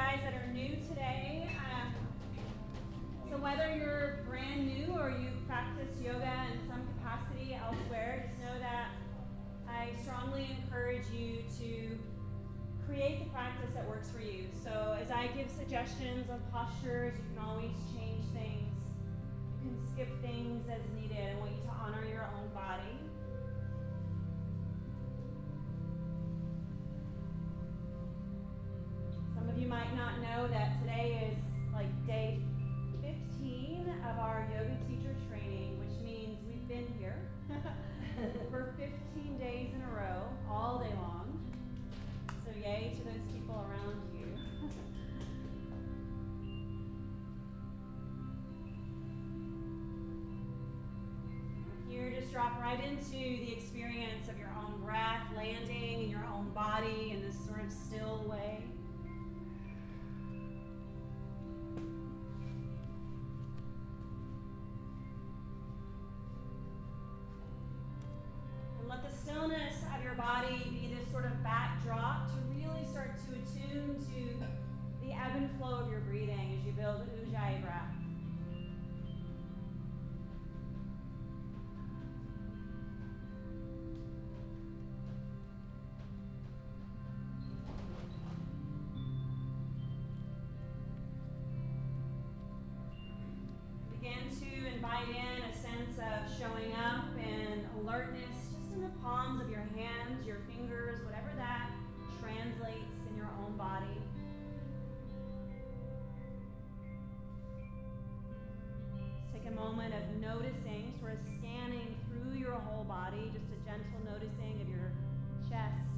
guys that are new today. Um, so whether you're brand new or you practice yoga in some capacity elsewhere, just know that I strongly encourage you to create the practice that works for you. So as I give suggestions of postures, you can always change things. You can skip things as needed. I want you to honor your own body. You might not know that today is like day 15 of our yoga teacher training, which means we've been here for 15 days in a row, all day long. So, yay to those people around you. Here, just drop right into the experience of your own breath, landing in your own body in this sort of still way. Stillness of your body be this sort of backdrop to really start to attune to the ebb and flow of your breathing as you build Ujjayi breath. Moment of noticing, sort of scanning through your whole body, just a gentle noticing of your chest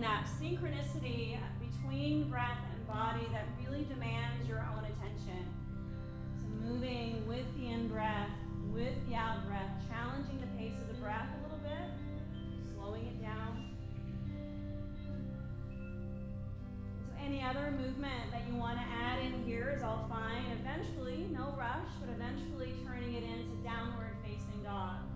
that synchronicity between breath and body that really demands your own attention So moving with the in breath, with the out breath, challenging the pace of the breath a little bit, slowing it down. So, any other movement that you want to add in here is all fine. Eventually, no rush, but eventually turning it into downward facing dog.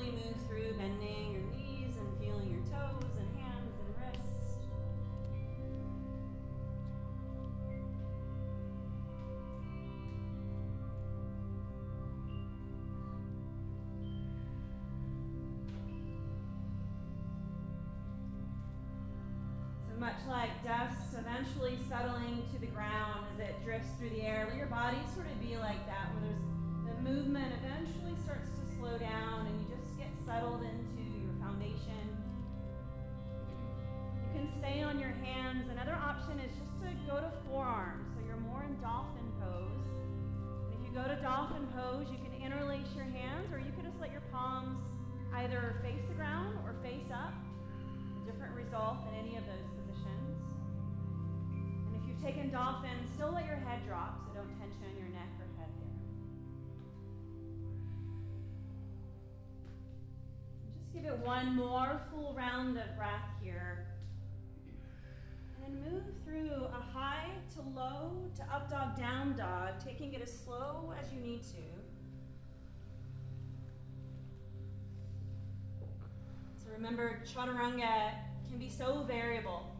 Naturally move through bending your knees and feeling your toes and hands and wrists. So much like dust eventually settling to the ground as it drifts through the air, let your body sort of be like that, where there's the movement eventually starts to slow down and settled into your foundation. You can stay on your hands. Another option is just to go to forearms, so you're more in dolphin pose. And if you go to dolphin pose, you can interlace your hands or you can just let your palms either face the ground or face up. A different result in any of those positions. And if you've taken dolphin, still let your head drop, one more full round of breath here. And then move through a high to low to up dog, down dog, taking it as slow as you need to. So remember, chaturanga can be so variable.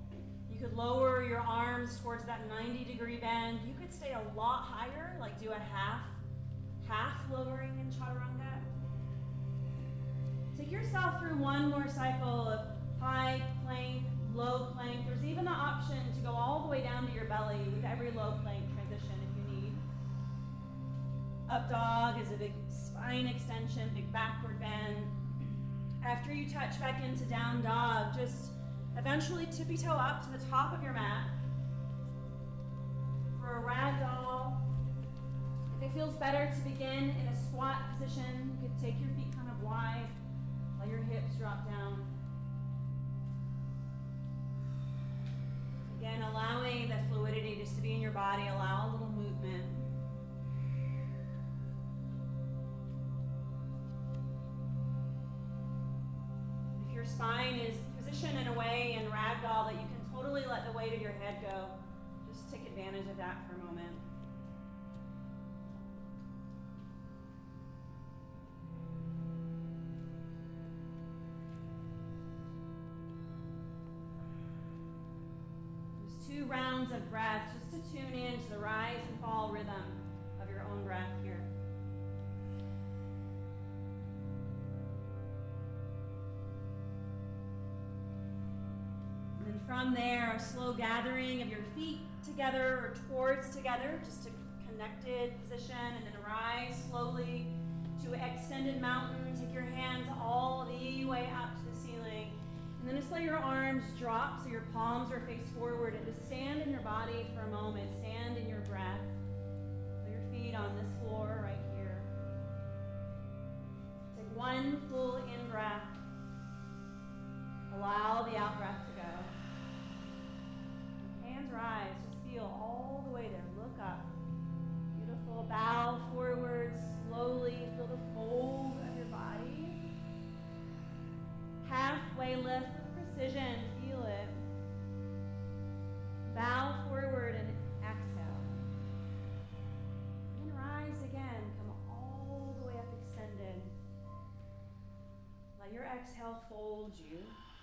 You could lower your arms towards that 90 degree bend. You could stay a lot higher, like do a half, half lowering in chaturanga. Take yourself through one more cycle of high plank, low plank. There's even the option to go all the way down to your belly with every low plank transition if you need. Up dog is a big spine extension, big backward bend. After you touch back into down dog, just eventually tippy toe up to the top of your mat. For a ragdoll, if it feels better to begin in a squat position, you could take your feet kind of wide, your hips drop down. Again, allowing the fluidity just to be in your body, allow a little movement. If your spine is positioned in a way in ragdoll that you can totally let the weight of your head go, just take advantage of that for a moment. Rounds of breath just to tune in to the rise and fall rhythm of your own breath here. And then from there, a slow gathering of your feet together or towards together, just a connected position, and then rise slowly to extended mountain. Take your hands all the way up then just let your arms drop so your palms are face forward and just stand in your body for a moment. Stand in your breath. Put your feet on this floor right here. Take one full in breath. Allow the out breath to go. Hands rise. Just feel all the way there. Look up. Beautiful. Bow forward slowly. Feel the fold of your body halfway lift with. Feel it. Bow forward and exhale. And rise again. Come all the way up extended. Let your exhale fold you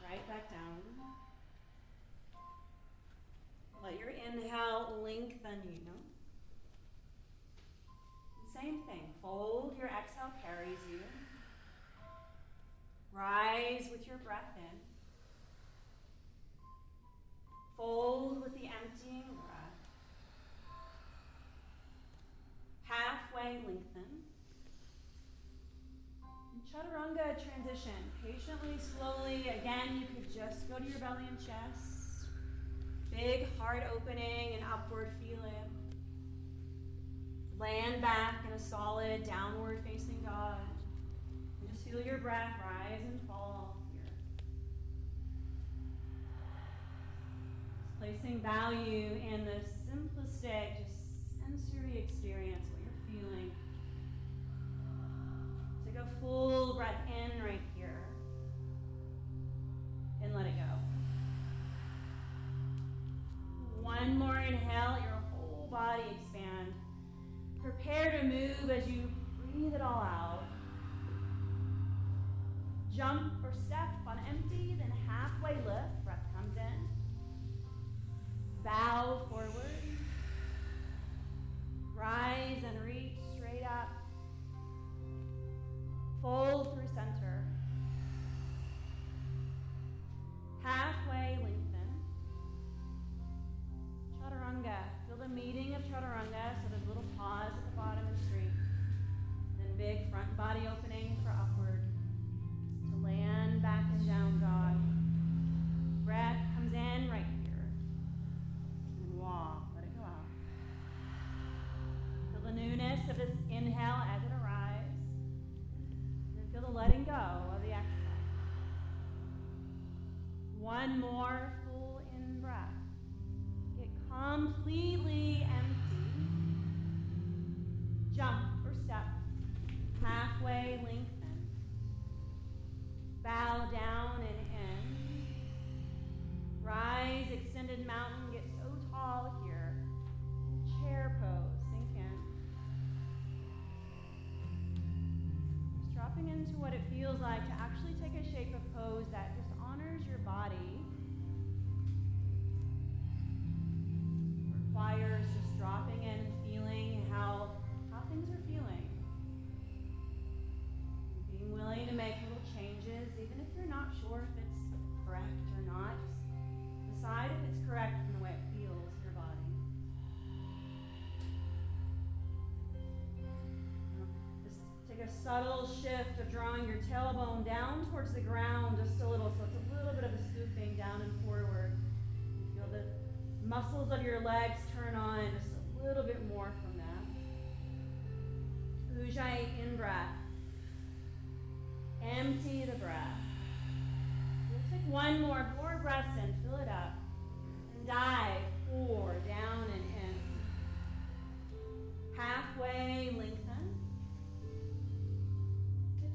right back down. Let your inhale lengthen you. Same thing. Fold, your exhale carries you. Rise with your breath in. Fold with the emptying breath. Halfway lengthen. And chaturanga transition. Patiently, slowly. Again, you could just go to your belly and chest. Big heart opening and upward feel it. Land back in a solid downward facing dog. And just feel your breath rise and fall placing value in the simplistic, just sensory experience, what you're feeling. Take a full breath in right here. And let it go. One more inhale, your whole body expand. Prepare to move as you breathe it all out. Jump or step on empty, then halfway lift. Bow forward. Rise and more full in breath. Get completely empty. Jump or step. Halfway lengthen. Bow down and in. Rise, extended mountain. Get so tall here. Chair pose. Sink in. Just dropping into what it feels like to actually take a shape of pose that subtle shift of drawing your tailbone down towards the ground just a little, so it's a little bit of a scooping down and forward. Feel the muscles of your legs turn on just a little bit more from that. Ujjayi in breath. Empty the breath. We'll take one more, four breaths in, fill it up. And dive, four, down and in. Halfway, lengthen.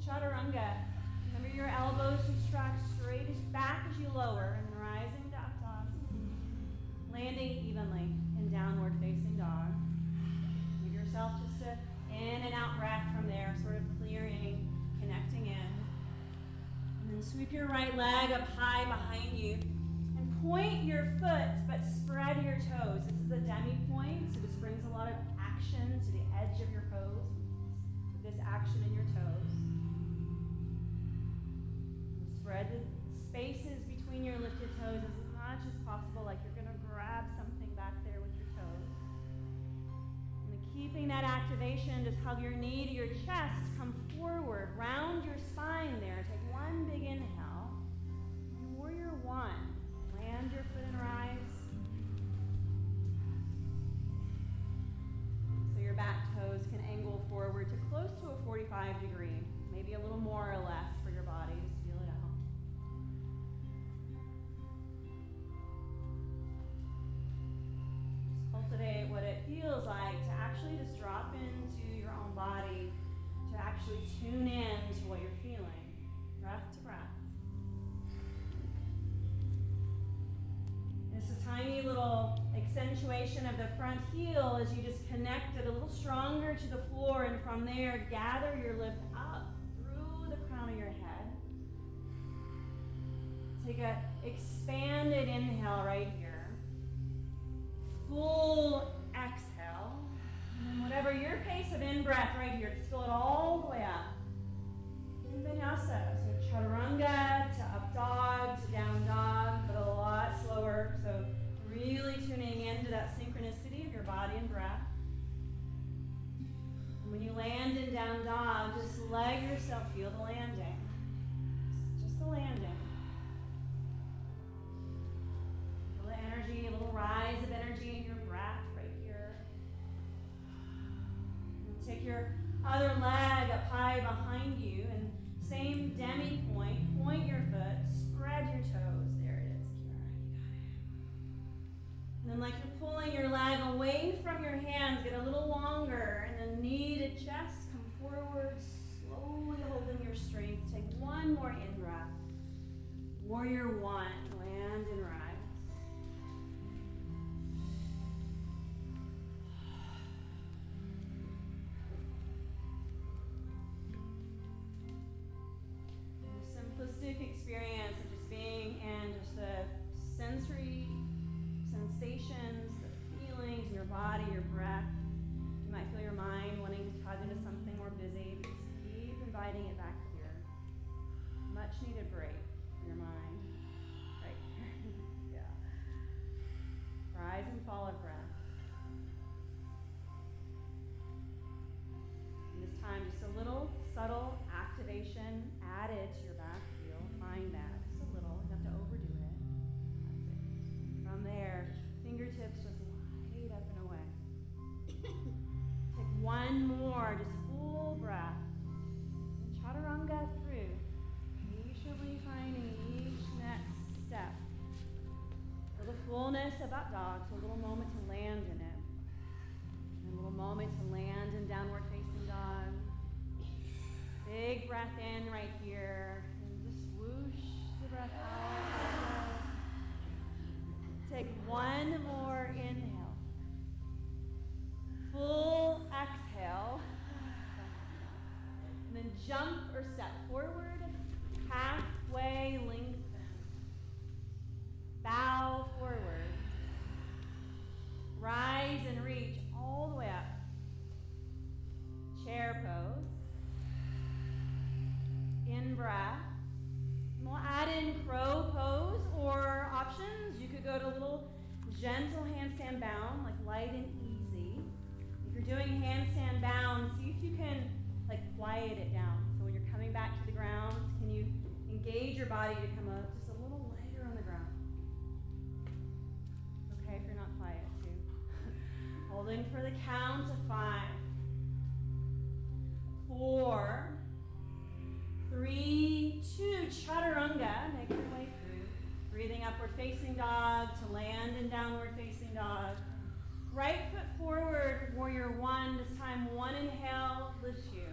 Chaturanga. Remember your elbows to track straight as back as you lower and rising up dog. Landing evenly in downward facing dog. Give yourself just a in and out breath from there, sort of clearing, connecting in. And then sweep your right leg up high behind you and point your foot, but spread your toes. This is a demi point, so this brings a lot of action to the edge of your pose. This action in your toes. Spread the spaces between your lifted toes as much as possible, like you're going to grab something back there with your toes. And keeping that activation, just hug your knee to your chest, come forward, round your spine there. Take one big inhale. Warrior one. Land your foot and rise. So your back toes can angle forward to close to a 45 degree, maybe a little more or less What it feels like to actually just drop into your own body, to actually tune in to what you're feeling, breath to breath. It's a tiny little accentuation of the front heel as you just connect it a little stronger to the floor, and from there, gather your lift up through the crown of your head. Take a expanded inhale right here. Full exhale. And whatever your pace of in-breath right here, just fill it all the way up. Warrior one, jump or step forward, halfway lengthen. Bow Holding for the count of five, four, three, two. Chaturanga. Make your way through. Breathing upward facing dog to land in downward facing dog. Right foot forward, warrior one. This time, one inhale lifts you.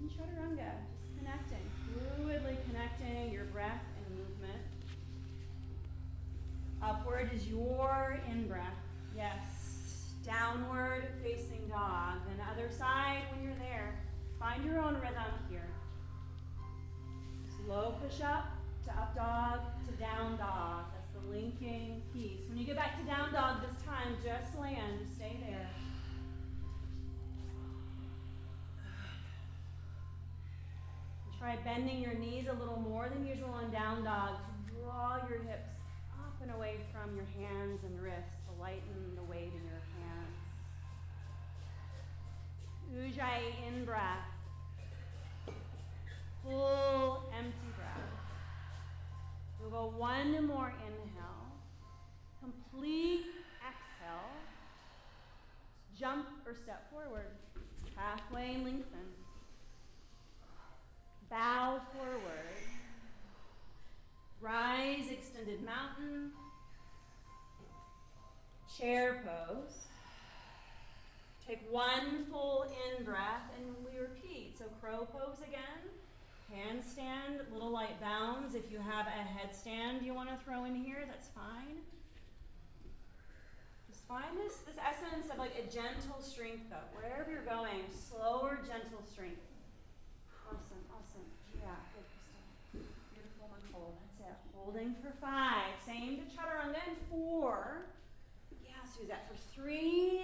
And chaturanga, just connecting, fluidly connecting your breath and movement. Upward is your in breath. Yes. Downward facing dog. Then other side when you're there. Find your own rhythm here. Slow push up to up dog to down dog. That's the linking piece. When you get back to down dog this time, just land. Stay there. Try bending your knees a little more than usual on down dog to draw your hips up and away from your hands and wrists to lighten Ujjayi in breath. Full empty breath. We'll go one more inhale. Complete exhale. Jump or step forward. Halfway lengthen. Bow forward. Rise, extended mountain. Chair pose. Take one full in breath and we repeat. So crow pose again. Handstand, little light bounds. If you have a headstand you want to throw in here, that's fine. Just find this, this essence of like a gentle strength though. Wherever you're going, slower, gentle strength. Awesome, awesome. Yeah, good. Beautiful hold. That's it. Holding for five. Same to chaturanga and four. Yeah, that for three,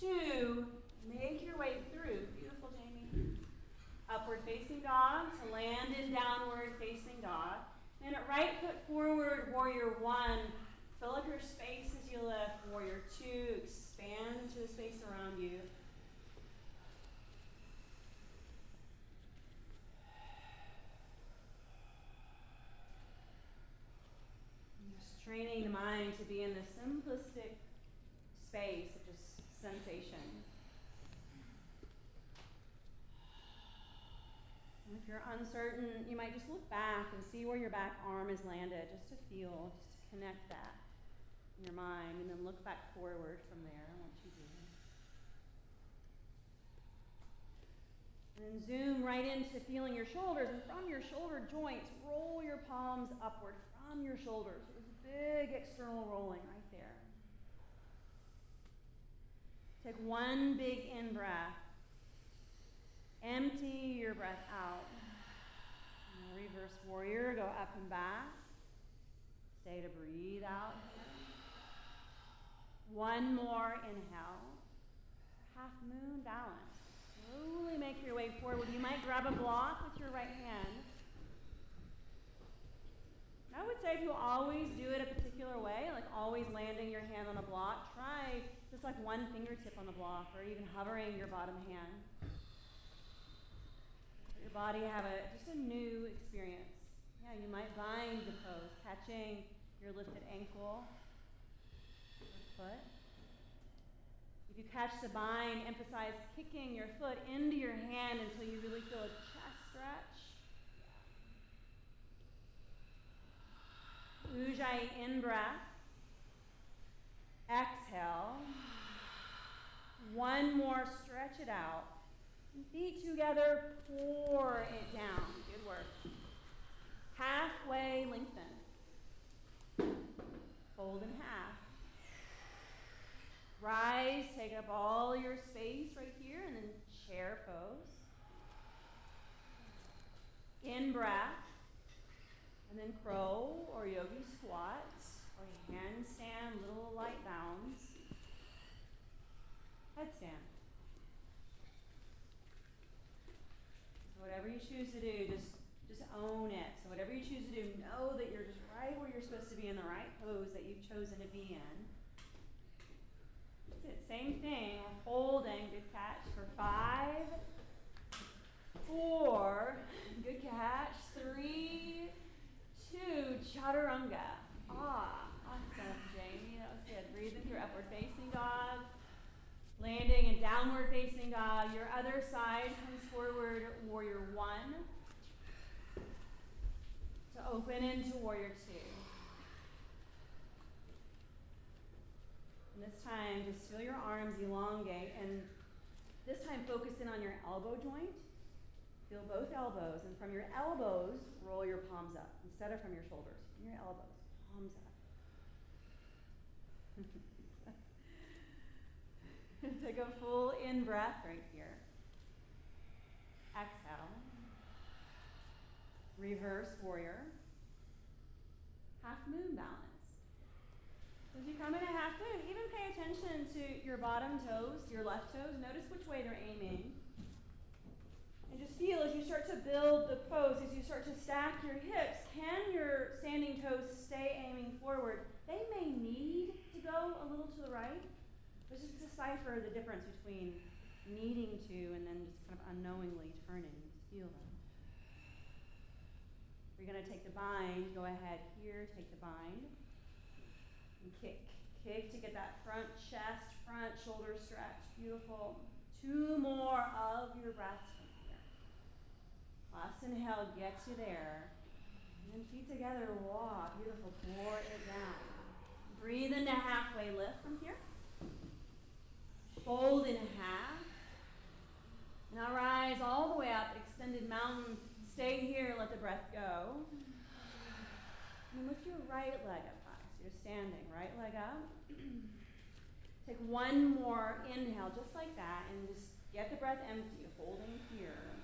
two. Make your way through. Beautiful, Jamie. Upward facing dog to land in downward facing dog. And at right foot forward, warrior one. Fill up your space as you lift. Warrior two, expand to the space around you. Just training the mind to be in the simplistic space of just sensation. And if you're uncertain, you might just look back and see where your back arm is landed, just to feel, just to connect that in your mind, and then look back forward from there once you do. And then zoom right into feeling your shoulders, and from your shoulder joints, roll your palms upward from your shoulders. So there's a big external rolling right there. Take one big in breath. Empty your breath out. Reverse warrior, go up and back. Stay to breathe out. One more inhale. Half moon balance. Slowly make your way forward. You might grab a block with your right hand. I would say if you always do it a particular way, like always landing your hand on a block, try just like one fingertip on the block or even hovering your bottom hand your body have a just a new experience. Yeah, you might bind the pose, catching your lifted ankle or foot. If you catch the bind, emphasize kicking your foot into your hand until you really feel a chest stretch. Ujjayi in breath. Exhale. One more, stretch it out. Feet together, pour it down. Good work. halfway lengthen. Fold in half. Rise, take up all your space right here, and then chair pose. In breath, and then crow or yogi squats or handstand, little light bounds. Headstand. So whatever you choose to do, just just own it. So whatever you choose to do, know that you're just right where you're supposed to be in the right pose that you've chosen to be in. Same thing. Holding. Good catch for five, four. Good catch. Three, two. Chaturanga. Ah, awesome, Jamie. That was good. Breathing through upward facing dog. Landing in downward facing dog. Your other side comes forward, warrior one. To open into warrior two. And this time, just feel your arms elongate, and this time focus in on your elbow joint. Feel both elbows, and from your elbows, roll your palms up instead of from your shoulders. From your elbows, palms up. Take a full in breath right here. Exhale. Reverse warrior. Half moon balance. As you come in a half moon, even pay attention to your bottom toes, your left toes. Notice which way they're aiming. And just feel as you start to build the pose, as you start to stack your hips, can your standing toes stay aiming forward? They may need to go a little to the right, but just decipher the difference between needing to and then just kind of unknowingly turning. feel them. We're going to take the bind. Go ahead here, take the bind. And kick. Kick to get that front chest, front shoulder stretch. Beautiful. Two more of your breaths Last inhale gets you there. And then feet together, walk. Beautiful. Pour it down. Breathe into halfway lift from here. Fold in half. Now rise all the way up, extended mountain. Stay here, let the breath go. And lift your right leg up high. So you're standing, right leg up. Take one more inhale, just like that, and just get the breath empty, holding here.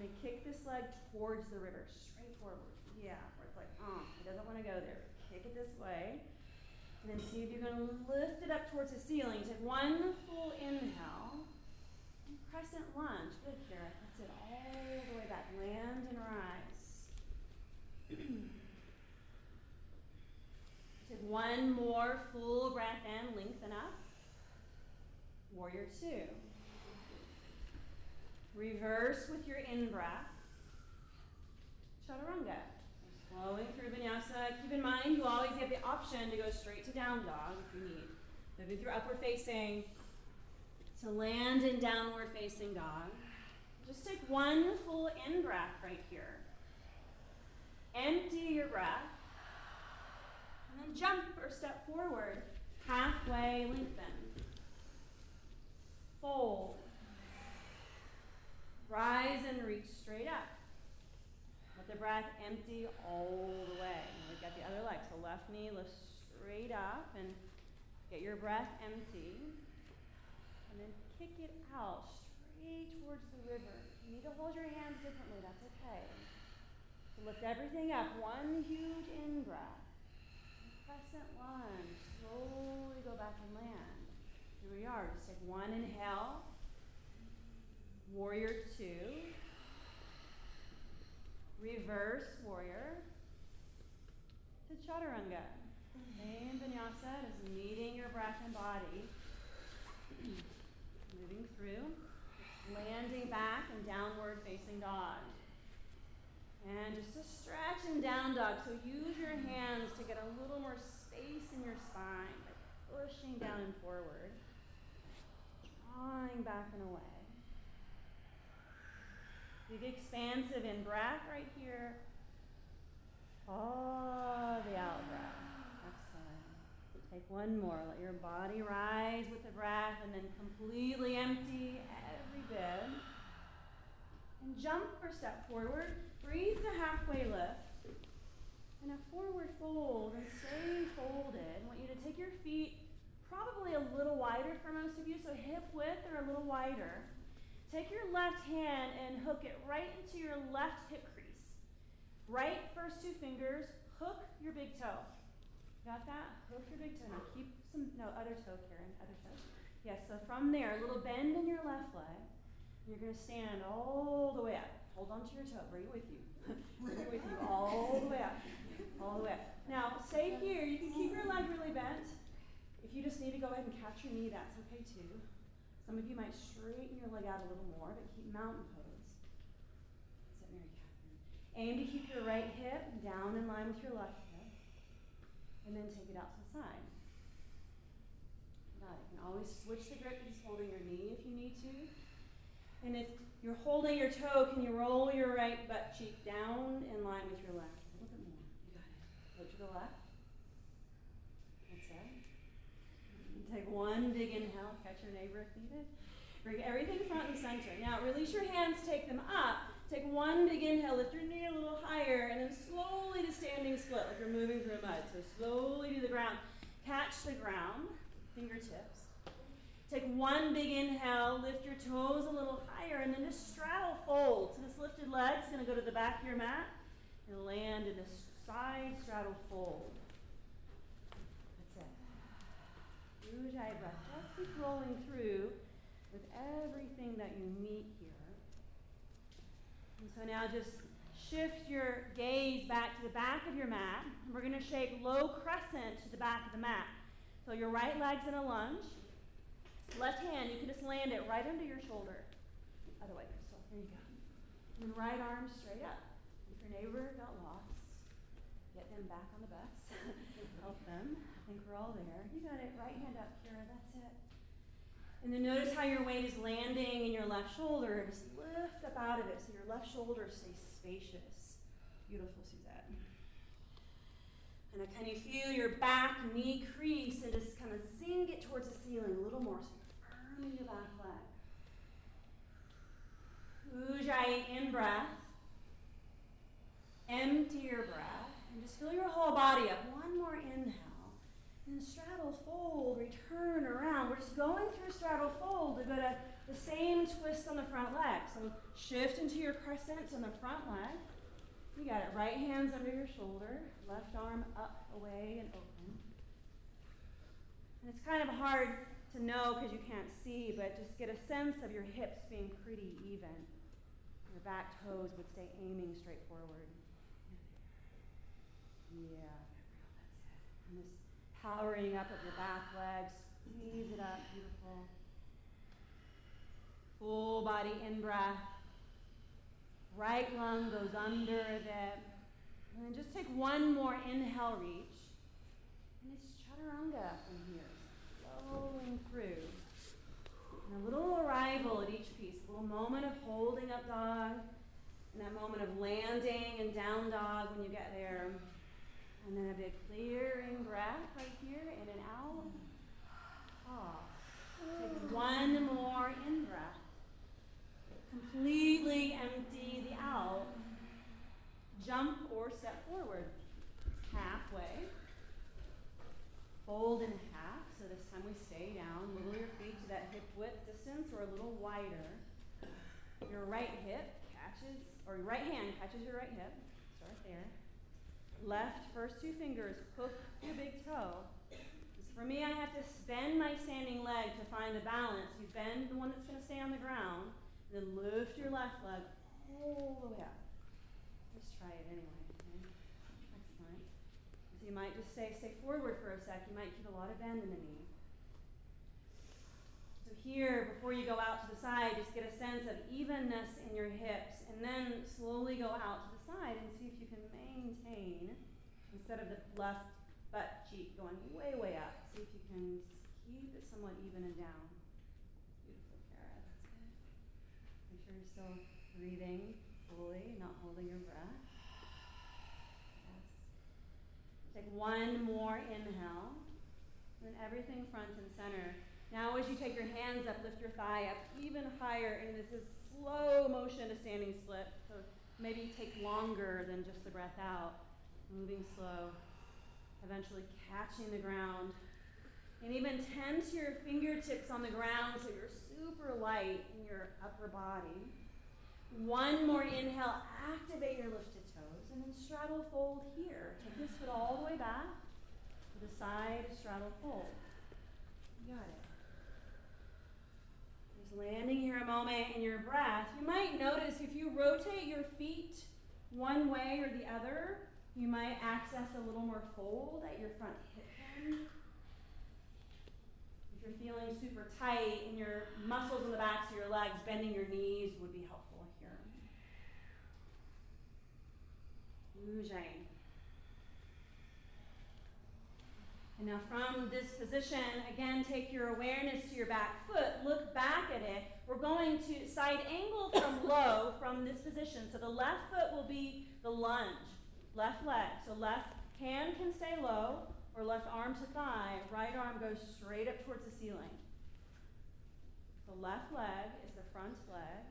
Then kick this leg towards the river, straight forward. Yeah, where it's like, uh, oh, he doesn't want to go there. Kick it this way. And then see if you're going to lift it up towards the ceiling. Take one full inhale. Crescent lunge. Good, Kara. That's it. All the way back. Land and rise. Take one more full breath in. Lengthen up. Warrior two. Reverse with your in breath. Chaturanga. Flowing through vinyasa. Keep in mind, you always have the option to go straight to down dog if you need. Moving through upward facing to land in downward facing dog. Just take one full in breath right here. Empty your breath. And then jump or step forward. Halfway lengthen. Fold. Rise and reach straight up Let the breath empty all the way. And we've got the other leg. So left knee lifts straight up and get your breath empty. And then kick it out straight towards the river. You need to hold your hands differently. That's okay. So lift everything up. One huge in breath. Crescent lunge. Slowly go back and land. Here we are. Just take one inhale. Warrior two. Reverse warrior to chaturanga. Same vinyasa is meeting your breath and body. Moving through. Landing back and downward facing dog. And just a stretch and down dog. So use your hands to get a little more space in your spine by pushing down and forward. Drawing back and away. Big expansive in breath right here. All the out breath. Excellent. Take one more. Let your body rise with the breath and then completely empty every bit. And jump or step forward. Breathe to halfway lift. And a forward fold and stay folded. I want you to take your feet probably a little wider for most of you, so hip width or a little wider. Take your left hand and hook it right into your left hip crease. Right first two fingers, hook your big toe. Got that? Hook your big toe. Now keep some, no, other toe, Karen, other toe. Yes, so from there, a little bend in your left leg. You're going to stand all the way up. Hold on to your toe. Bring it with you. Bring it with you all the way up. All the way up. Now, stay here. You can keep your leg really bent. If you just need to go ahead and catch your knee, that's okay too. Some of you might straighten your leg out a little more, but keep mountain pose. Mary Catherine. Aim to keep your right hip down in line with your left hip, and then take it out to the side. Got it. You can always switch the grip, just holding your knee if you need to. And if you're holding your toe, can you roll your right butt cheek down in line with your left? A little bit more. You got it. Go to the left. That's it. Take one big inhale. Catch your neighbor if needed. Bring everything front and center. Now release your hands, take them up. Take one big inhale, lift your knee a little higher, and then slowly to standing split, like you're moving through mud. So slowly to the ground. Catch the ground, fingertips. Take one big inhale, lift your toes a little higher, and then just straddle fold. So this lifted leg is going to go to the back of your mat and land in this side straddle fold. That's Ujjayi breath. Just keep rolling through with everything that you meet here. And so now just shift your gaze back to the back of your mat. And we're going to shape low crescent to the back of the mat. So your right leg's in a lunge. Left hand, you can just land it right under your shoulder. Other way, Crystal. There you go. And right arm straight up. If your neighbor got lost, get them back on the bus. Help them. Think we're all there. You got it. Right hand up, Kira. That's it. And then notice how your weight is landing in your left shoulder. Just lift up out of it so your left shoulder stays spacious. Beautiful, Suzette. And I of feel your back knee crease and just kind of zing it towards the ceiling a little more. So firmly your back leg. Ujjayi in breath. Empty your breath. And just fill your whole body up. One more inhale. And straddle fold, return around. We're just going through straddle fold to go to the same twist on the front leg. So shift into your crescent on the front leg. You got it. Right hand's under your shoulder, left arm up, away, and open. And it's kind of hard to know because you can't see, but just get a sense of your hips being pretty even. Your back toes would stay aiming straight forward. Yeah. And this powering up of your back legs, squeeze it up, beautiful. Full body in breath. Right lung goes under a bit. And then just take one more inhale reach. And it's chaturanga from here flowing through. And a little arrival at each piece, a little moment of holding up dog, and that moment of landing and down dog when you get there. And then a big clearing breath right here, in and out. Take one more in breath. Completely empty the out. Jump or step forward. Halfway. Fold in half. So this time we stay down. Wiggle your feet to that hip width distance or a little wider. Your right hip catches, or your right hand catches your right hip. Start there. Left first two fingers hook your big toe. For me, I have to bend my standing leg to find the balance. You bend the one that's going to stay on the ground, then lift your left leg all the way up. Let's try it anyway. Okay? Excellent. So you might just say, stay forward for a sec. You might keep a lot of bend in the knee. So here, before you go out to the side, just get a sense of evenness in your hips, and then slowly go out to the side and see if you can maintain, instead of the left butt cheek going way, way up, see if you can keep it somewhat even and down. Beautiful, Kara. That's good. Make sure you're still breathing fully, not holding your breath. Yes. Take one more inhale. And then everything front and center. Now, as you take your hands up, lift your thigh up even higher, and this is slow motion to standing split. So maybe take longer than just the breath out. moving slow, eventually catching the ground. And even tense your fingertips on the ground so you're super light in your upper body. One more inhale, activate your lifted toes, and then straddle fold here. Take this foot all the way back to the side, straddle fold. You got it. Just landing here a moment in your breath. You might notice if you rotate your feet one way or the other, you might access a little more fold at your front hip bone. If you're feeling super tight and your muscles in the backs of your legs, bending your knees would be helpful here. Ujjayi. And now from this position, again, take your awareness to your back foot, look back at it. We're going to side angle from low from this position. So the left foot will be the lunge, left leg. So left hand can stay low, or left arm to thigh, right arm goes straight up towards the ceiling. The left leg is the front leg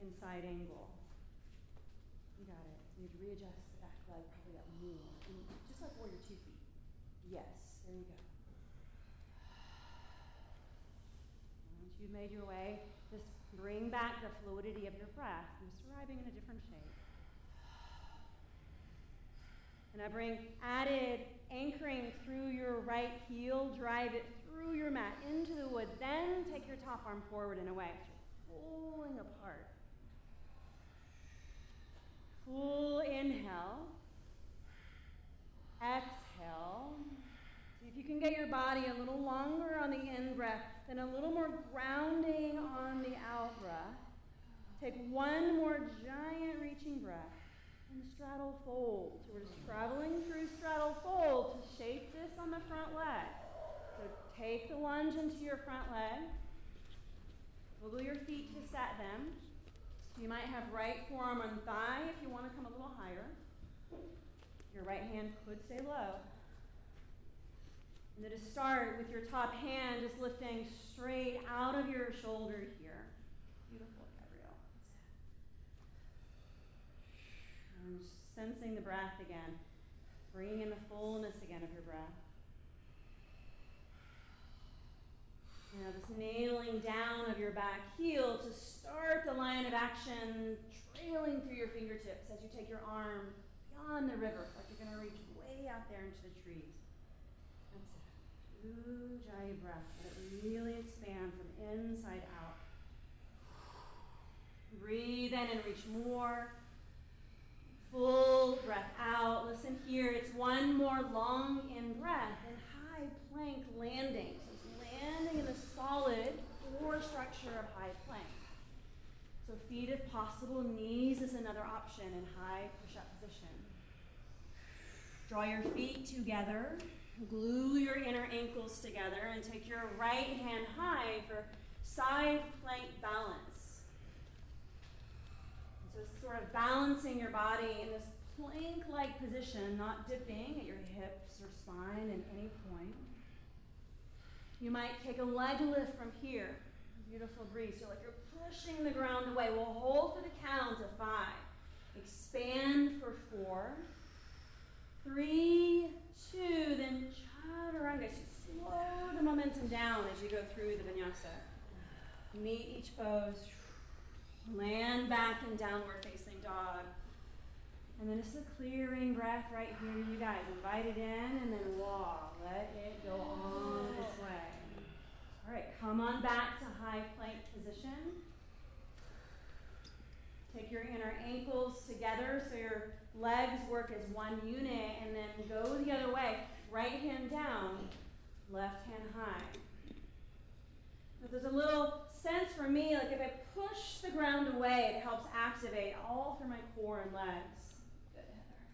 in side angle. You got it. You need to readjust the back leg, probably that more. Just like warrior two feet. Yes, there you go. Once you've made your way, just bring back the fluidity of your breath. I'm just arriving in a different shape. And I bring added anchoring through your right heel, drive it through your mat into the wood. Then take your top arm forward and away. Pulling apart. Full inhale. Exhale. If you can get your body a little longer on the in breath, then a little more grounding on the out breath. Take one more giant reaching breath and straddle fold. So we're just traveling through straddle fold to shape this on the front leg. So take the lunge into your front leg. Wiggle your feet to set them. You might have right forearm on thigh if you want to come a little higher. Your right hand could stay low. And to start with your top hand just lifting straight out of your shoulder here. Beautiful, Gabrielle. Sensing the breath again. Bringing in the fullness again of your breath. Now, this nailing down of your back heel to start the line of action, trailing through your fingertips as you take your arm beyond the river, like you're going to reach way out there into the trees. That's it. Ujjayi breath. Let it really expand from inside out. Breathe in and reach more. Full breath out. Listen here. It's one more long in breath and high plank landing. So it's landing in the solid core structure of high plank. So feet if possible, knees is another option in high push-up position. Draw your feet together, glue your inner ankles together, and take your right hand high for side plank balance. So sort of balancing your body in this plank-like position, not dipping at your hips or spine at any point. You might take a leg lift from here. Beautiful breeze. So like you're pushing the ground away. We'll hold for the count of five. Expand for four three, two, then chaturanga. So slow the momentum down as you go through the vinyasa. Meet each pose. Land back in downward facing dog. And then just a clearing breath right here, you guys. Invite it in and then walk. Let it go on its way. All right, come on back to high plank position. Take your inner ankles together so your legs work as one unit, and then go the other way. Right hand down, left hand high. Now, there's a little sense for me, like if I push the ground away, it helps activate all through my core and legs. Good, Heather.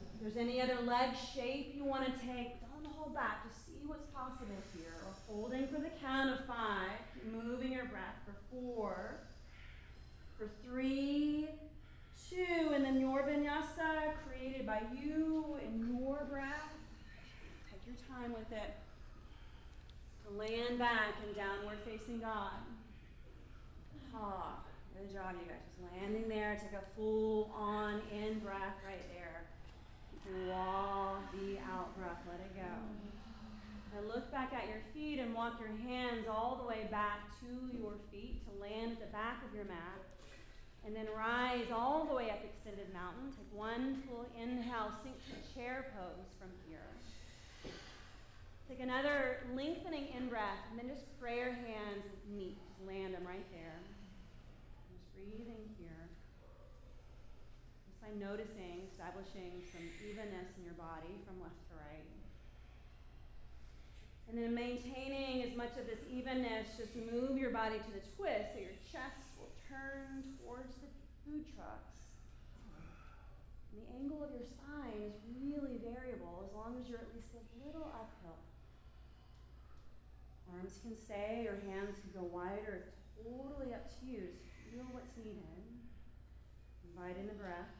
If there's any other leg shape you want to take, don't hold back. Just see what's possible here. Holding for the count of five, moving your breath for four, for three, two, and then your vinyasa created by you and your breath. Take your time with it. To land back and downward facing dog. Ah, good job, you guys. Just landing there. Take a full on in breath right there. Wall the out breath. Let it go. Now look back at your feet and walk your hands all the way back to your feet to land at the back of your mat. And then rise all the way up extended mountain. Take one full inhale, sink to chair pose from here. Take another lengthening in breath, and then just prayer hands meet. Just land them right there. Just breathing here. Just by noticing, establishing some evenness in your body from left to right. And then maintaining as much of this evenness, just move your body to the twist so your chest turn towards the food trucks. And the angle of your spine is really variable as long as you're at least a little uphill. Arms can stay or hands can go wider. It's totally up to you. Just feel what's needed. Invite in the breath.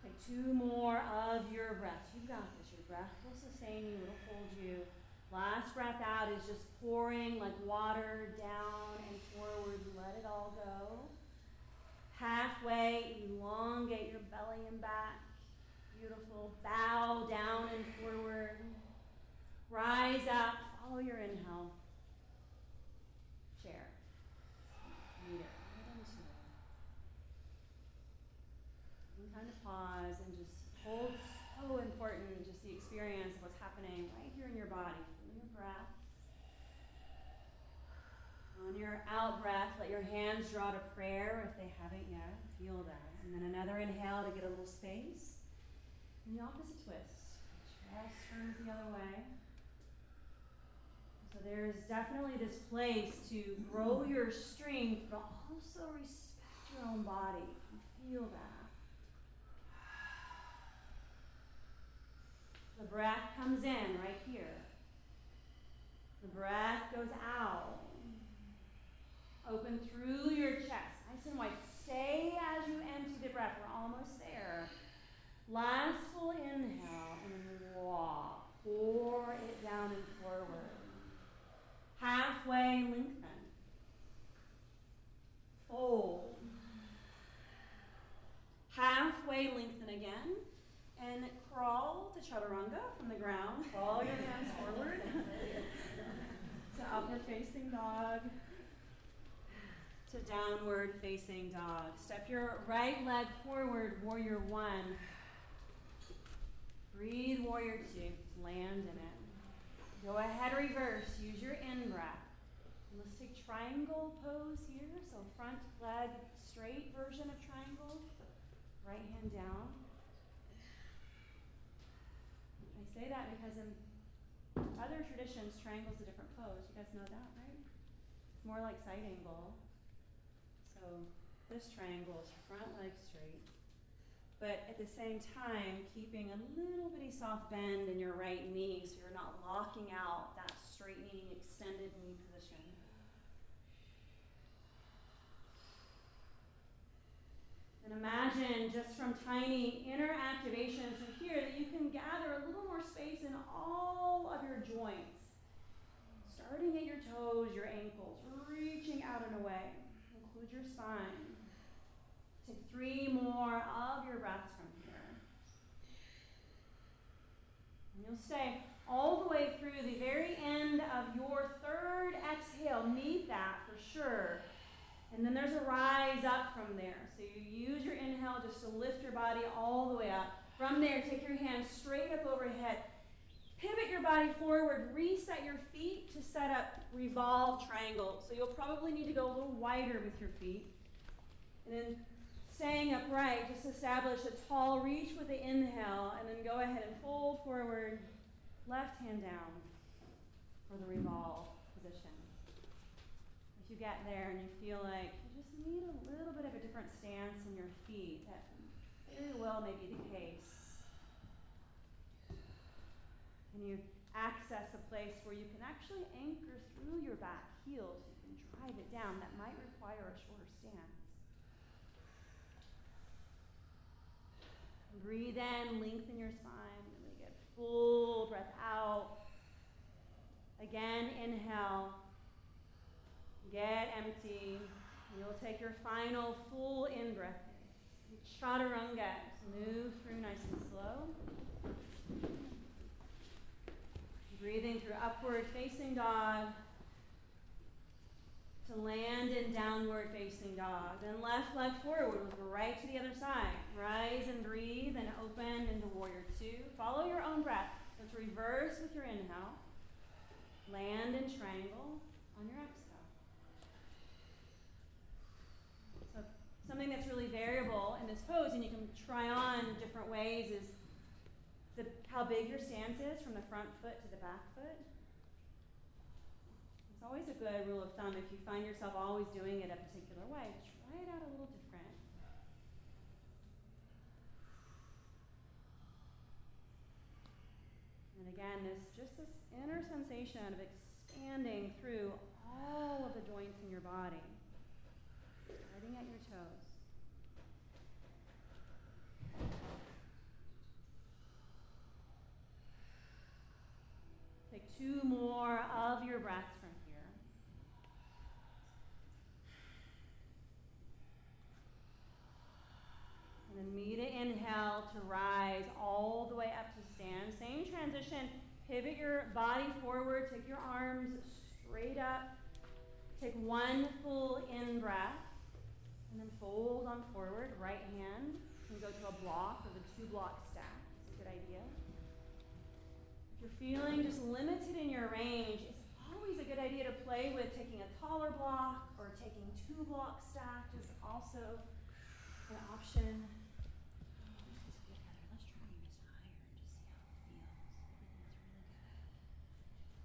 Take two more of your breaths. You've got this. Your breath will sustain you, it'll hold you. Last breath out is just pouring like water down and forward. Let it all go. Halfway, elongate your belly and back. Beautiful. Bow down and forward. Rise up. Follow your inhale. Chair. Meet it. Kind of pause and just hold so important just the experience of what's happening right here in your body breath. On your out breath, let your hands draw to prayer if they haven't yet. Feel that. And then another inhale to get a little space. And the opposite twist. Chest turns the other way. So there's definitely this place to grow your strength, but also respect your own body. Feel that. The breath comes in right here. The breath goes out. Open through your chest. Nice and wide. Stay as you empty the breath. We're almost there. Last full inhale and then walk. Pour it down and forward. Halfway lengthen. Fold. Halfway lengthen again. And crawl to chaturanga from the ground. Crawl your hands forward. to upward facing dog to downward facing dog. Step your right leg forward, warrior one. Breathe, warrior two. Land in it. Go ahead, reverse. Use your in breath. Let's take triangle pose here. So front leg straight version of triangle. Right hand down. I say that because in other traditions, triangle's a different pose. You guys know that, right? It's more like side angle. So this triangle is front leg straight. But at the same time, keeping a little bitty soft bend in your right knee so you're not locking out that straightening, extended knee position. And imagine just from tiny inner activations from here that you can gather a little more space in all of your joints. Starting at your toes, your ankles, reaching out and away. Include your spine. Take three more of your breaths from here. And you'll stay all the way through the very end of your third exhale. Meet that for sure. And then there's a rise up from there. So you use your inhale just to lift your body all the way up. From there, take your hands straight up overhead. Pivot your body forward. Reset your feet to set up revolve triangle. So you'll probably need to go a little wider with your feet. And then staying upright, just establish a tall reach with the inhale. And then go ahead and fold forward. Left hand down for the revolve position. If you get there and you feel like you just need a little bit of a different stance in your feet, that very well may be the case. Can you access a place where you can actually anchor through your back heels? You can drive it down. That might require a shorter stance. Breathe in, lengthen your spine. Good. Full breath out. Again, inhale. Get empty. You'll take your final full in breath. Chaturanga. move through nice and slow. Breathing through upward facing dog to land in downward facing dog. Then left leg forward with right to the other side. Rise and breathe and open into warrior two. Follow your own breath. Let's reverse with your inhale. Land in triangle on your exhale. So something that's really variable in this pose, and you can try on different ways, is the, how big your stance is from the front foot to the back foot. It's always a good rule of thumb if you find yourself always doing it a particular way, try it out a little different. And again, this just this inner sensation of expanding through all of the joints in your body, starting at your toes. Take two more of your breaths from here. And then meet an inhale to rise all the way up to stand. Same transition. Pivot your body forward. Take your arms straight up. Take one full in breath. And then fold on forward. Right hand. Can go to a block or the two block stack. It's a good idea. You're feeling just limited in your range, it's always a good idea to play with taking a taller block or taking two blocks stacked is also an option.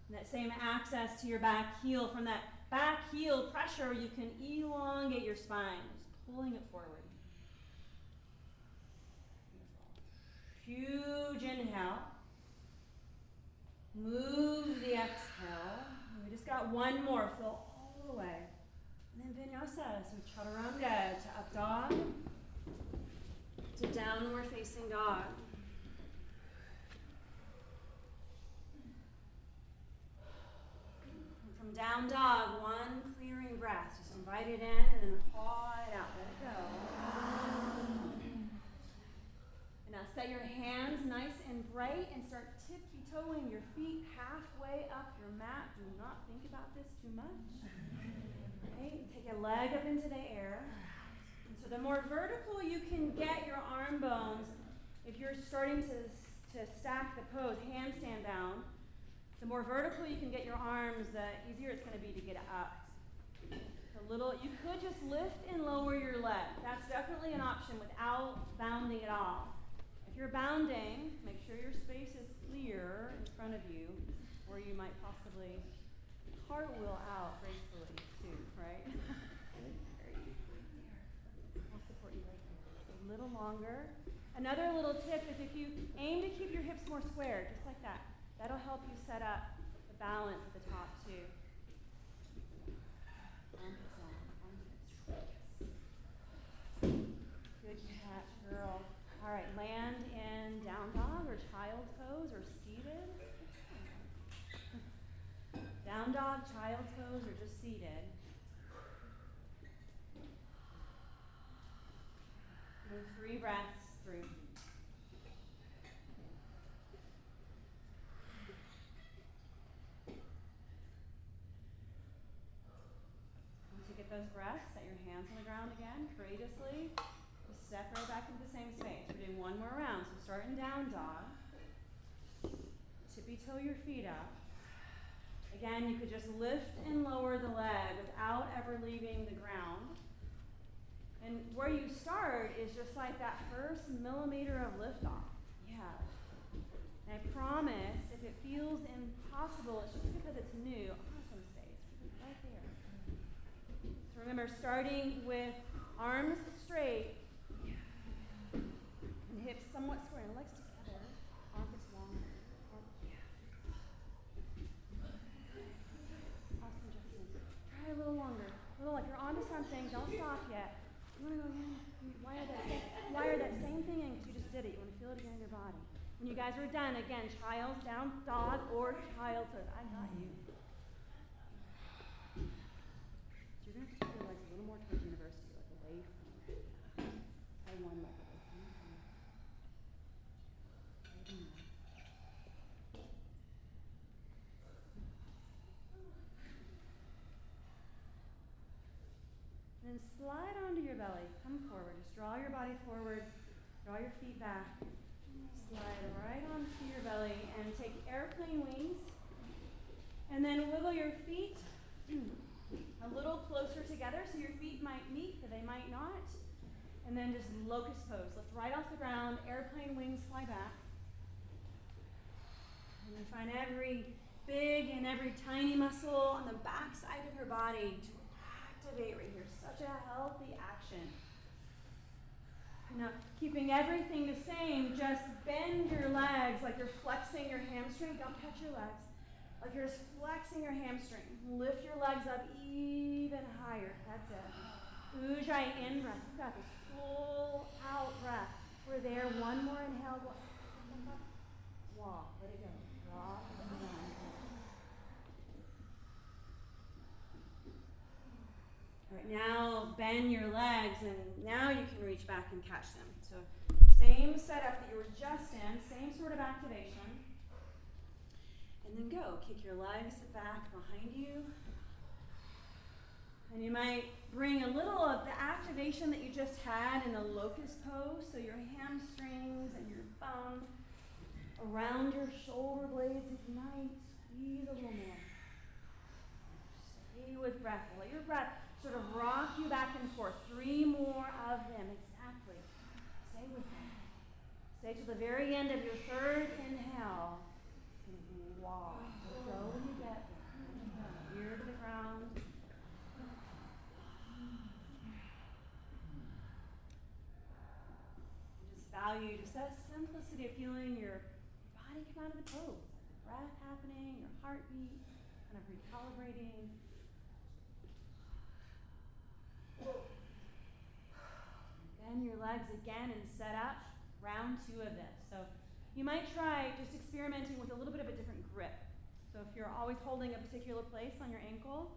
And that same access to your back heel, from that back heel pressure, you can elongate your spine, just pulling it forward. Huge inhale. Move the exhale. We just got one more. Fill all the way. And then vinyasa, so chaturanga to up dog to downward facing dog. And from down dog, one clearing breath. Just invite it in and then haul it out. Let it go. And now set your hands nice and bright and start toeing your feet halfway up your mat. Do not think about this too much. Okay, take a leg up into the air. And so the more vertical you can get your arm bones, if you're starting to, to stack the pose, handstand down, the more vertical you can get your arms, the easier it's going to be to get up. A little, you could just lift and lower your leg. That's definitely an option without bounding at all. If you're bounding, make sure your space is clear in front of you, or you might possibly cartwheel out gracefully too, right? I'll support you right here. A little longer. Another little tip is if you aim to keep your hips more square, just like that, that'll help you set up the balance at the top too. Good catch, girl. All right, land in down dog or child's pose or seated. Down dog, child's pose, or just seated. Move three breaths through. Once you get those breaths, set your hands on the ground again, courageously. Step right back into the same space. We're doing one more round. So start in down dog. Tippy toe your feet up. Again, you could just lift and lower the leg without ever leaving the ground. And where you start is just like that first millimeter of liftoff. Yeah. And I promise, if it feels impossible, it's just because it's new. Awesome space. Right there. So remember, starting with arms straight, hips somewhat square, legs together, armpits long. Awesome, Justin. Try a little longer. A little like you're onto something. Don't stop yet. You want to go again? Wire that, same, wire that same thing in because you just did it. You want to feel it again in your body. When you guys are done, again, child down dog or child pose. I got you. You're going to have to keep your legs a little more towards university, like away from it. Try one then slide onto your belly. Come forward. Just draw your body forward. Draw your feet back. Slide right onto your belly and take airplane wings. And then wiggle your feet a little closer together so your feet might meet, but they might not. And then just locust pose. Lift right off the ground. Airplane wings fly back. And then find every big and every tiny muscle on the back side of your body activate right here. Such a healthy action. Now, keeping everything the same, just bend your legs like you're flexing your hamstring. Don't touch your legs. Like you're just flexing your hamstring. Lift your legs up even higher. That's it. Ujjayi in breath. You got this full out breath. We're there. One more inhale. Walk. Let it go. Walk. All right, now bend your legs and now you can reach back and catch them. So same setup that you were just in, same sort of activation. And then go. Kick your legs back behind you. And you might bring a little of the activation that you just had in the locust pose, so your hamstrings and your bum around your shoulder blades ignite. Squeeze a little more. Stay with breath. Let your breath sort of rock you back and forth. Three more of them, exactly. Stay with them. Stay to the very end of your third inhale. Walk. Go when you get there. Ear to the ground. Just value just that simplicity of feeling your body come out of the pose. Breath happening, your heartbeat kind of recalibrating. Bend your legs again and set up. Round two of this. So you might try just experimenting with a little bit of a different grip. So if you're always holding a particular place on your ankle,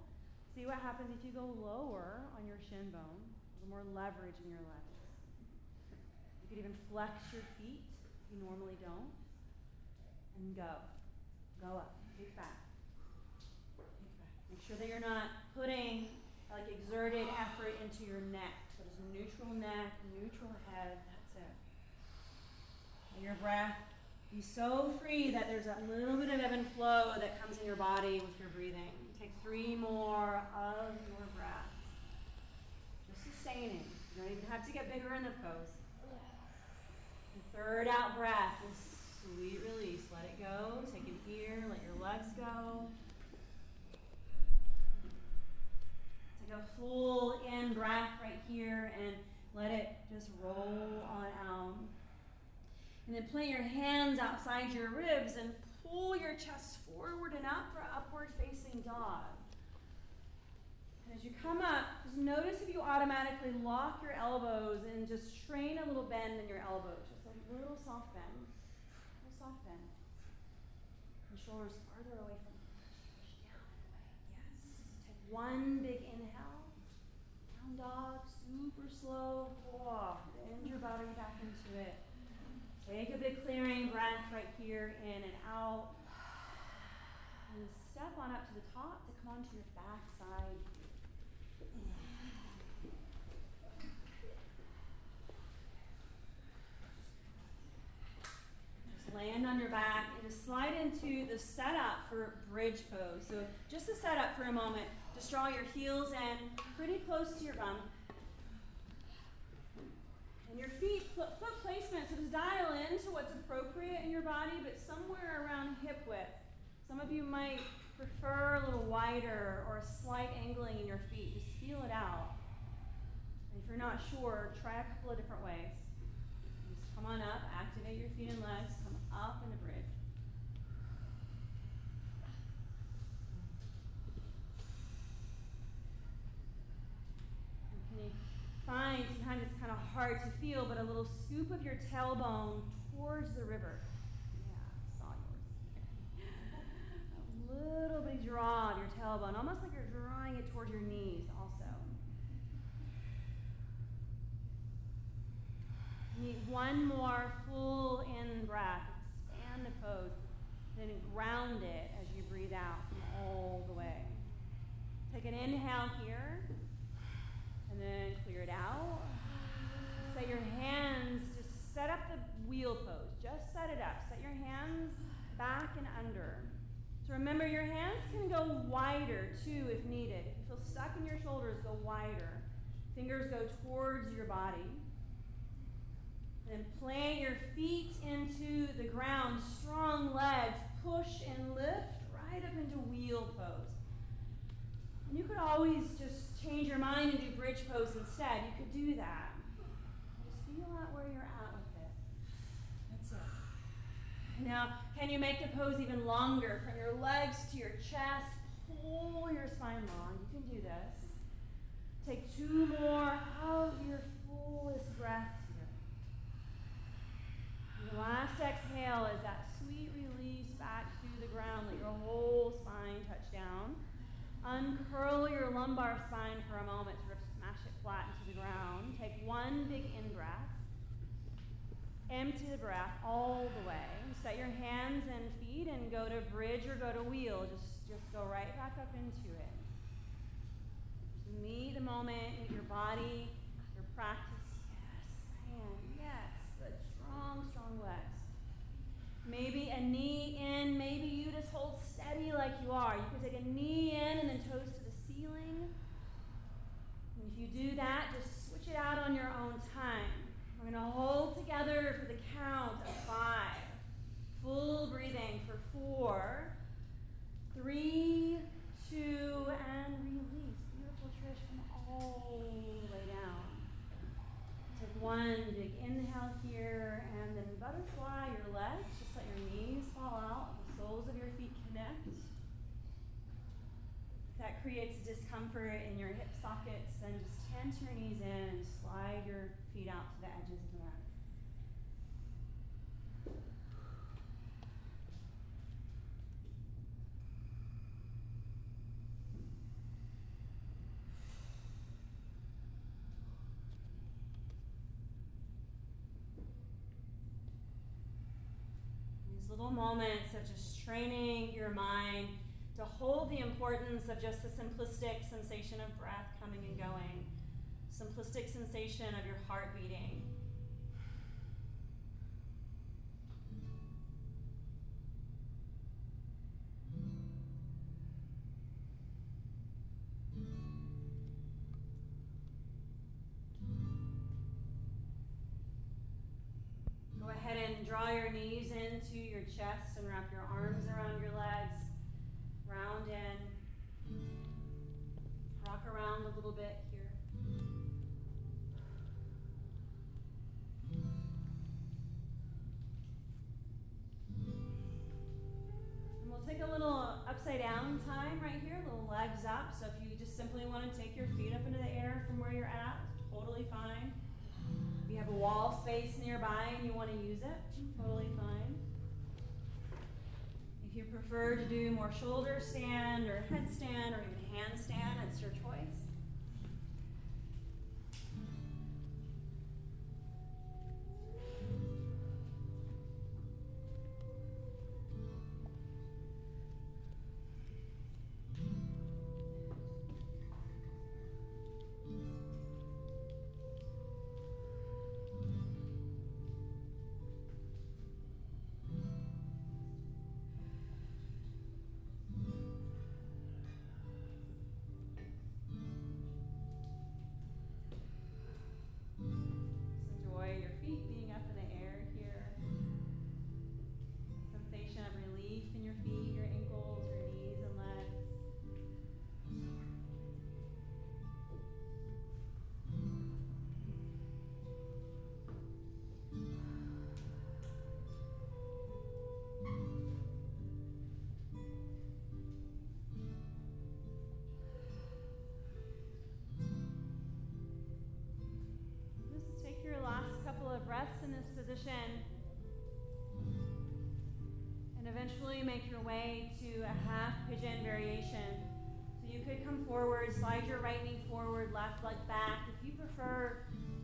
see what happens if you go lower on your shin bone, a little more leverage in your legs. You could even flex your feet if you normally don't. And go. Go up. Kick back. Back. Make sure that you're not putting like exerted effort into your neck. So just neutral neck, neutral head. That's it. And your breath be so free that there's a little bit of ebb and flow that comes in your body with your breathing. Take three more of your breaths. Just sustaining. You don't even have to get bigger in the pose. The third out breath sweet release. Let it go. Take it here. Let your legs go. A full in breath right here and let it just roll on out. And then plant your hands outside your ribs and pull your chest forward and up for upward facing dog. And as you come up, just notice if you automatically lock your elbows and just train a little bend in your elbows. Just a little soft bend. A little soft bend. The shoulders farther away from you. Push down and away. Yes. Take one big inhale. Down dog, super slow. Oh, bend your body back into it. Take a big clearing breath right here, in and out. And step on up to the top to come onto your back side. Just land on your back and just slide into the setup for bridge pose. So just the setup for a moment. Just draw your heels in pretty close to your bum. And your feet, foot, foot placement, so just dial into what's appropriate in your body, but somewhere around hip width. Some of you might prefer a little wider or a slight angling in your feet. Just feel it out. And if you're not sure, try a couple of different ways. Just come on up, activate your feet and legs, come up in a bridge. Find sometimes it's kind of hard to feel, but a little scoop of your tailbone towards the river. Yeah, saw yours. a little bit draw of your tailbone, almost like you're drawing it towards your knees also. Need one more full in breath. Expand the pose. Then ground it as you breathe out all the way. Take an inhale here. And then clear it out. Set your hands, just set up the wheel pose. Just set it up. Set your hands back and under. So remember, your hands can go wider too if needed. If you feel stuck in your shoulders, go wider. Fingers go towards your body. And plant your feet into the ground. Strong legs. Push and lift right up into wheel pose. And you could always just change your mind and do bridge pose instead. You could do that. Just feel out where you're at with it. That's it. Now, can you make the pose even longer from your legs to your chest? Pull your spine long. You can do this. Take two more out your fullest breath here. The last exhale is that sweet release back to the ground. Let your whole spine. Uncurl your lumbar spine for a moment sort of smash it flat into the ground. Take one big in breath. Empty the breath all the way. Set your hands and feet and go to bridge or go to wheel. Just, just go right back up into it. Meet the moment, meet your body, your practice. Yes, and yes. Good. Strong, strong legs. Maybe a knee in, maybe you just hold steady like you are. You can take a knee in and then toes to the ceiling. And if you do that, just switch it out on your own time. We're going to hold together for the count of five. Full breathing for four, three, two, and release. Beautiful, Trish. Come all the way down. Take one big inhale here, and then butterfly your legs. Knees fall out, the soles of your feet connect. If That creates discomfort in your hip sockets, then just tense your knees in slide your feet out to the edges mat. Moments of just training your mind to hold the importance of just the simplistic sensation of breath coming and going, simplistic sensation of your heart beating. Chest prefer to do more shoulder stand or headstand or even handstand, it's your choice. Position. And eventually make your way to a half pigeon variation. So you could come forward, slide your right knee forward, left leg back. If you prefer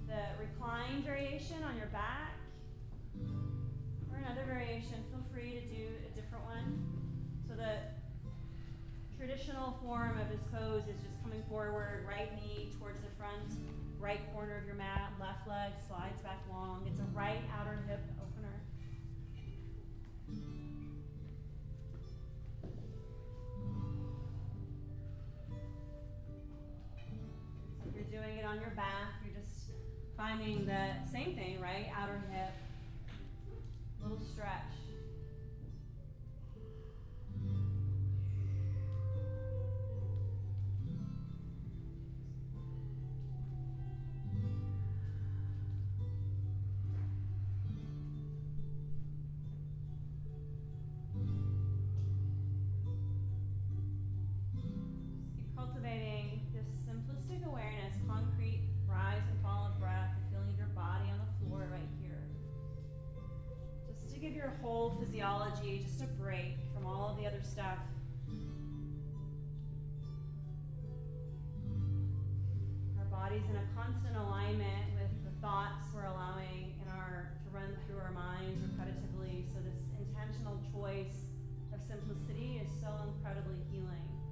the recline variation on your back or another variation, feel free to do a different one. So the traditional form of this pose is just coming forward, right knee towards the front, right corner of your mat, left leg slides back long. It's a right outer hip opener. So if you're doing it on your back, you're just finding the same thing, right? Outer hip, little stretch. Simplicity is so incredibly healing.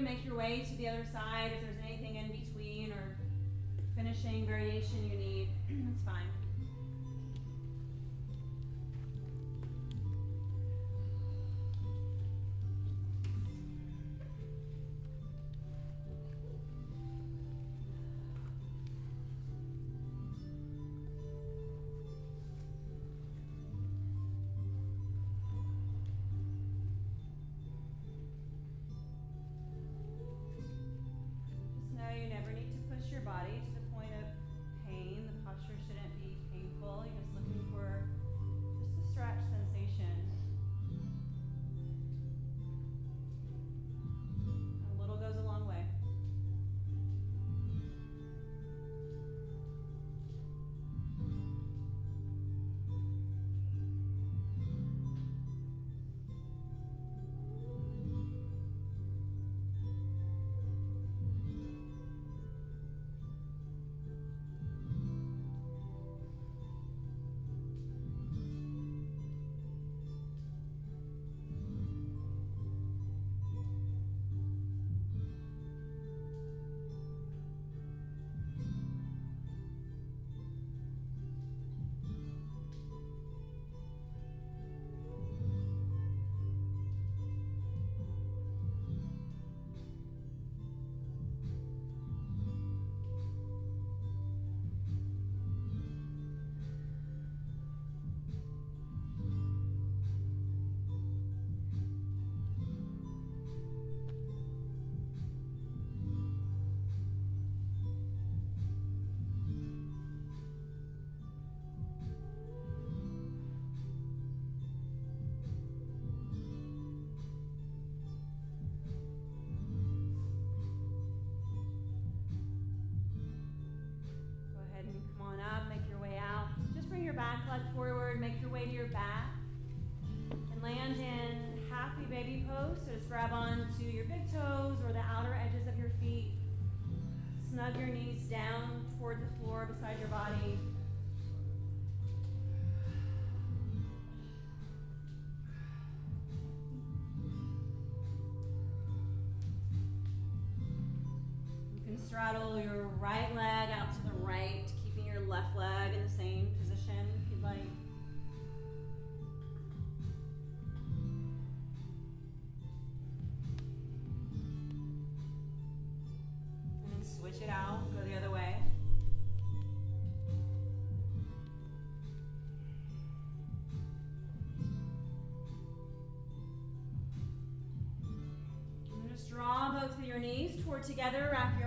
Make your way to the other side. If there's anything in between or finishing variation you need, that's fine. Grab on to your big toes or the outer edges of your feet. Snug your knees down toward the floor beside your body. You can straddle your right leg together, wrap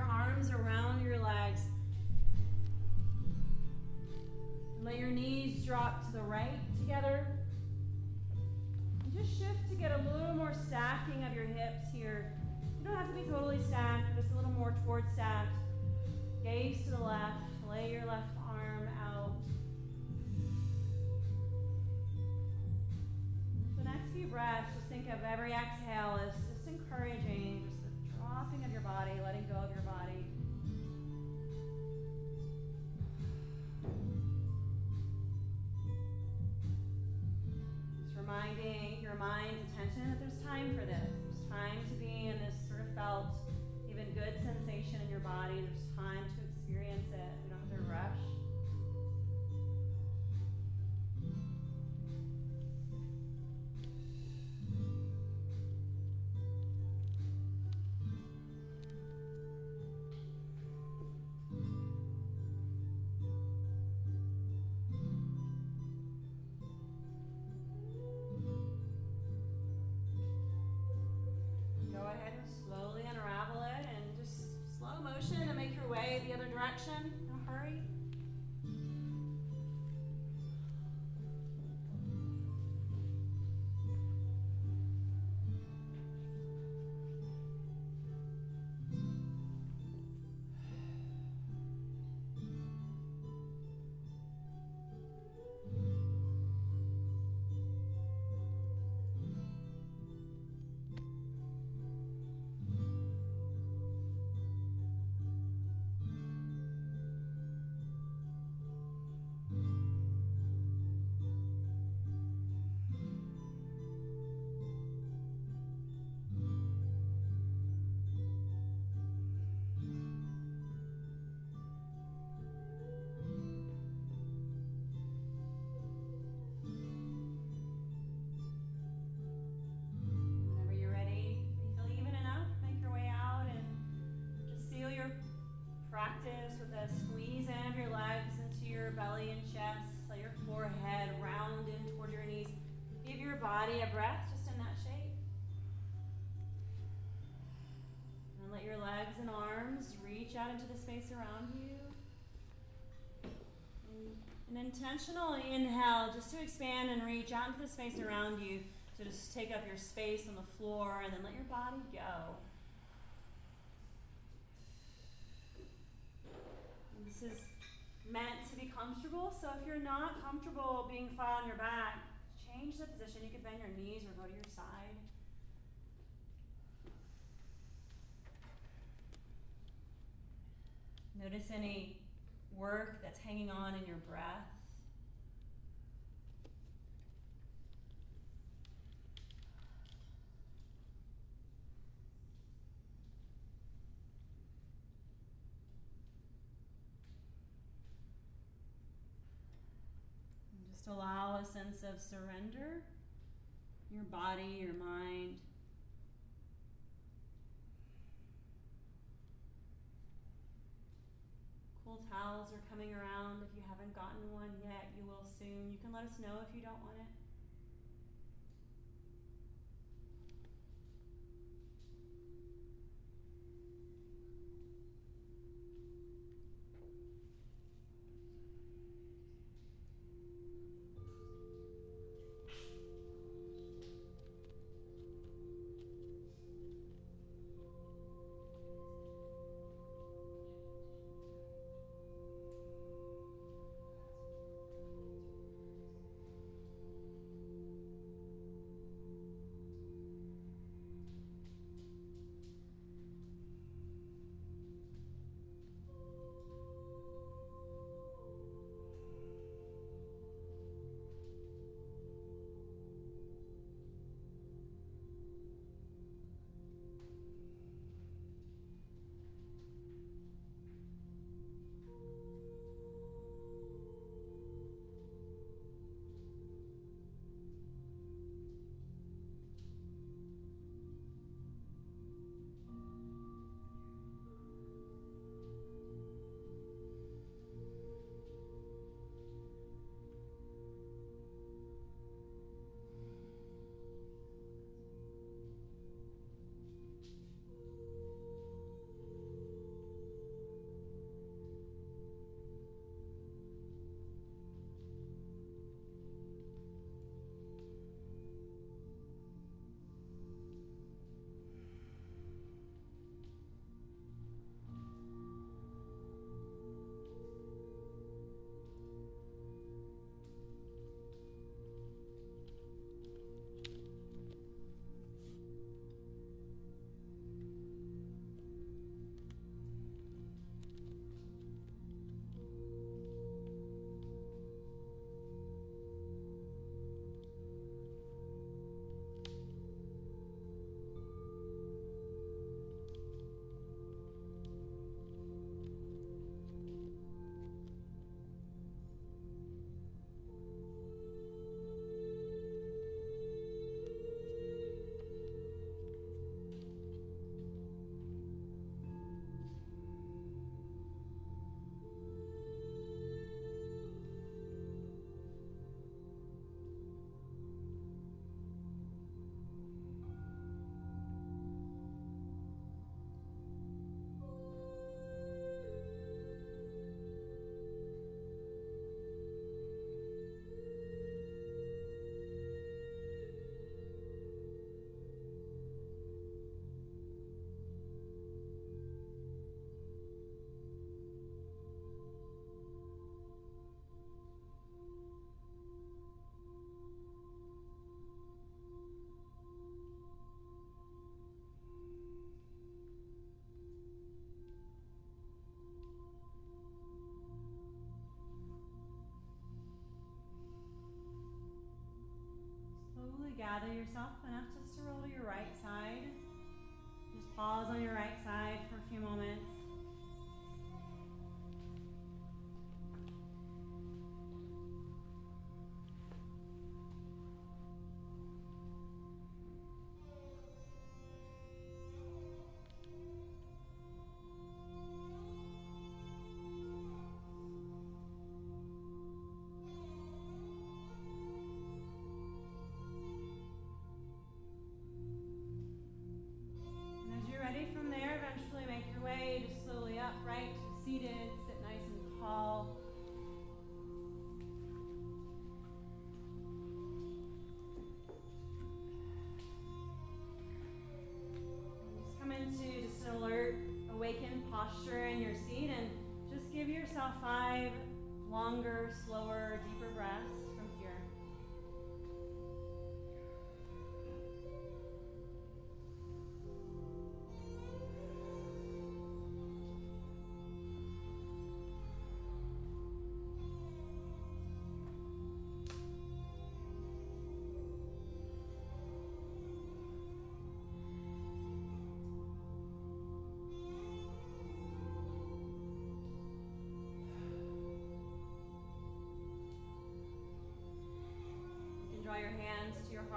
sensation in your body. There's the with a squeeze in of your legs into your belly and chest. Let your forehead round in toward your knees. Give your body a breath just in that shape. And let your legs and arms reach out into the space around you. An intentional inhale just to expand and reach out into the space around you. So just take up your space on the floor and then let your body go. Comfortable, so if you're not comfortable being flat on your back, change the position. You could bend your knees or go to your side. Notice any work that's hanging on in your breath. And just allow a sense of surrender. Your body, your mind. Cool towels are coming around. If you haven't gotten one yet, you will soon. You can let us know if you don't want it. yourself five longer, slower, deeper breaths.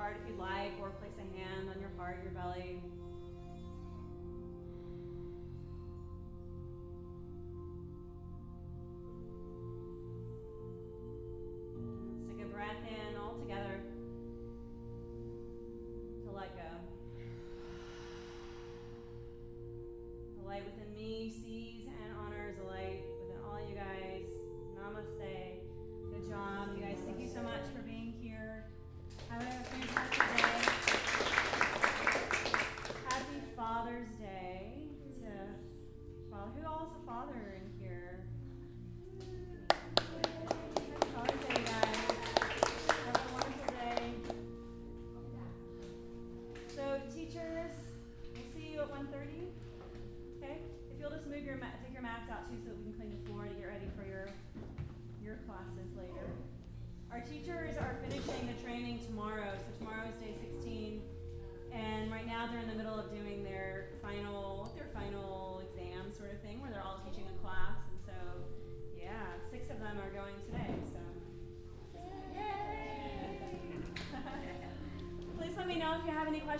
card if you like or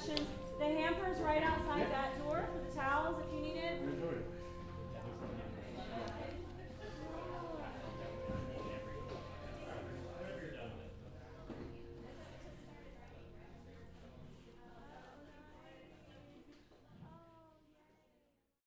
directions. The hamper's right outside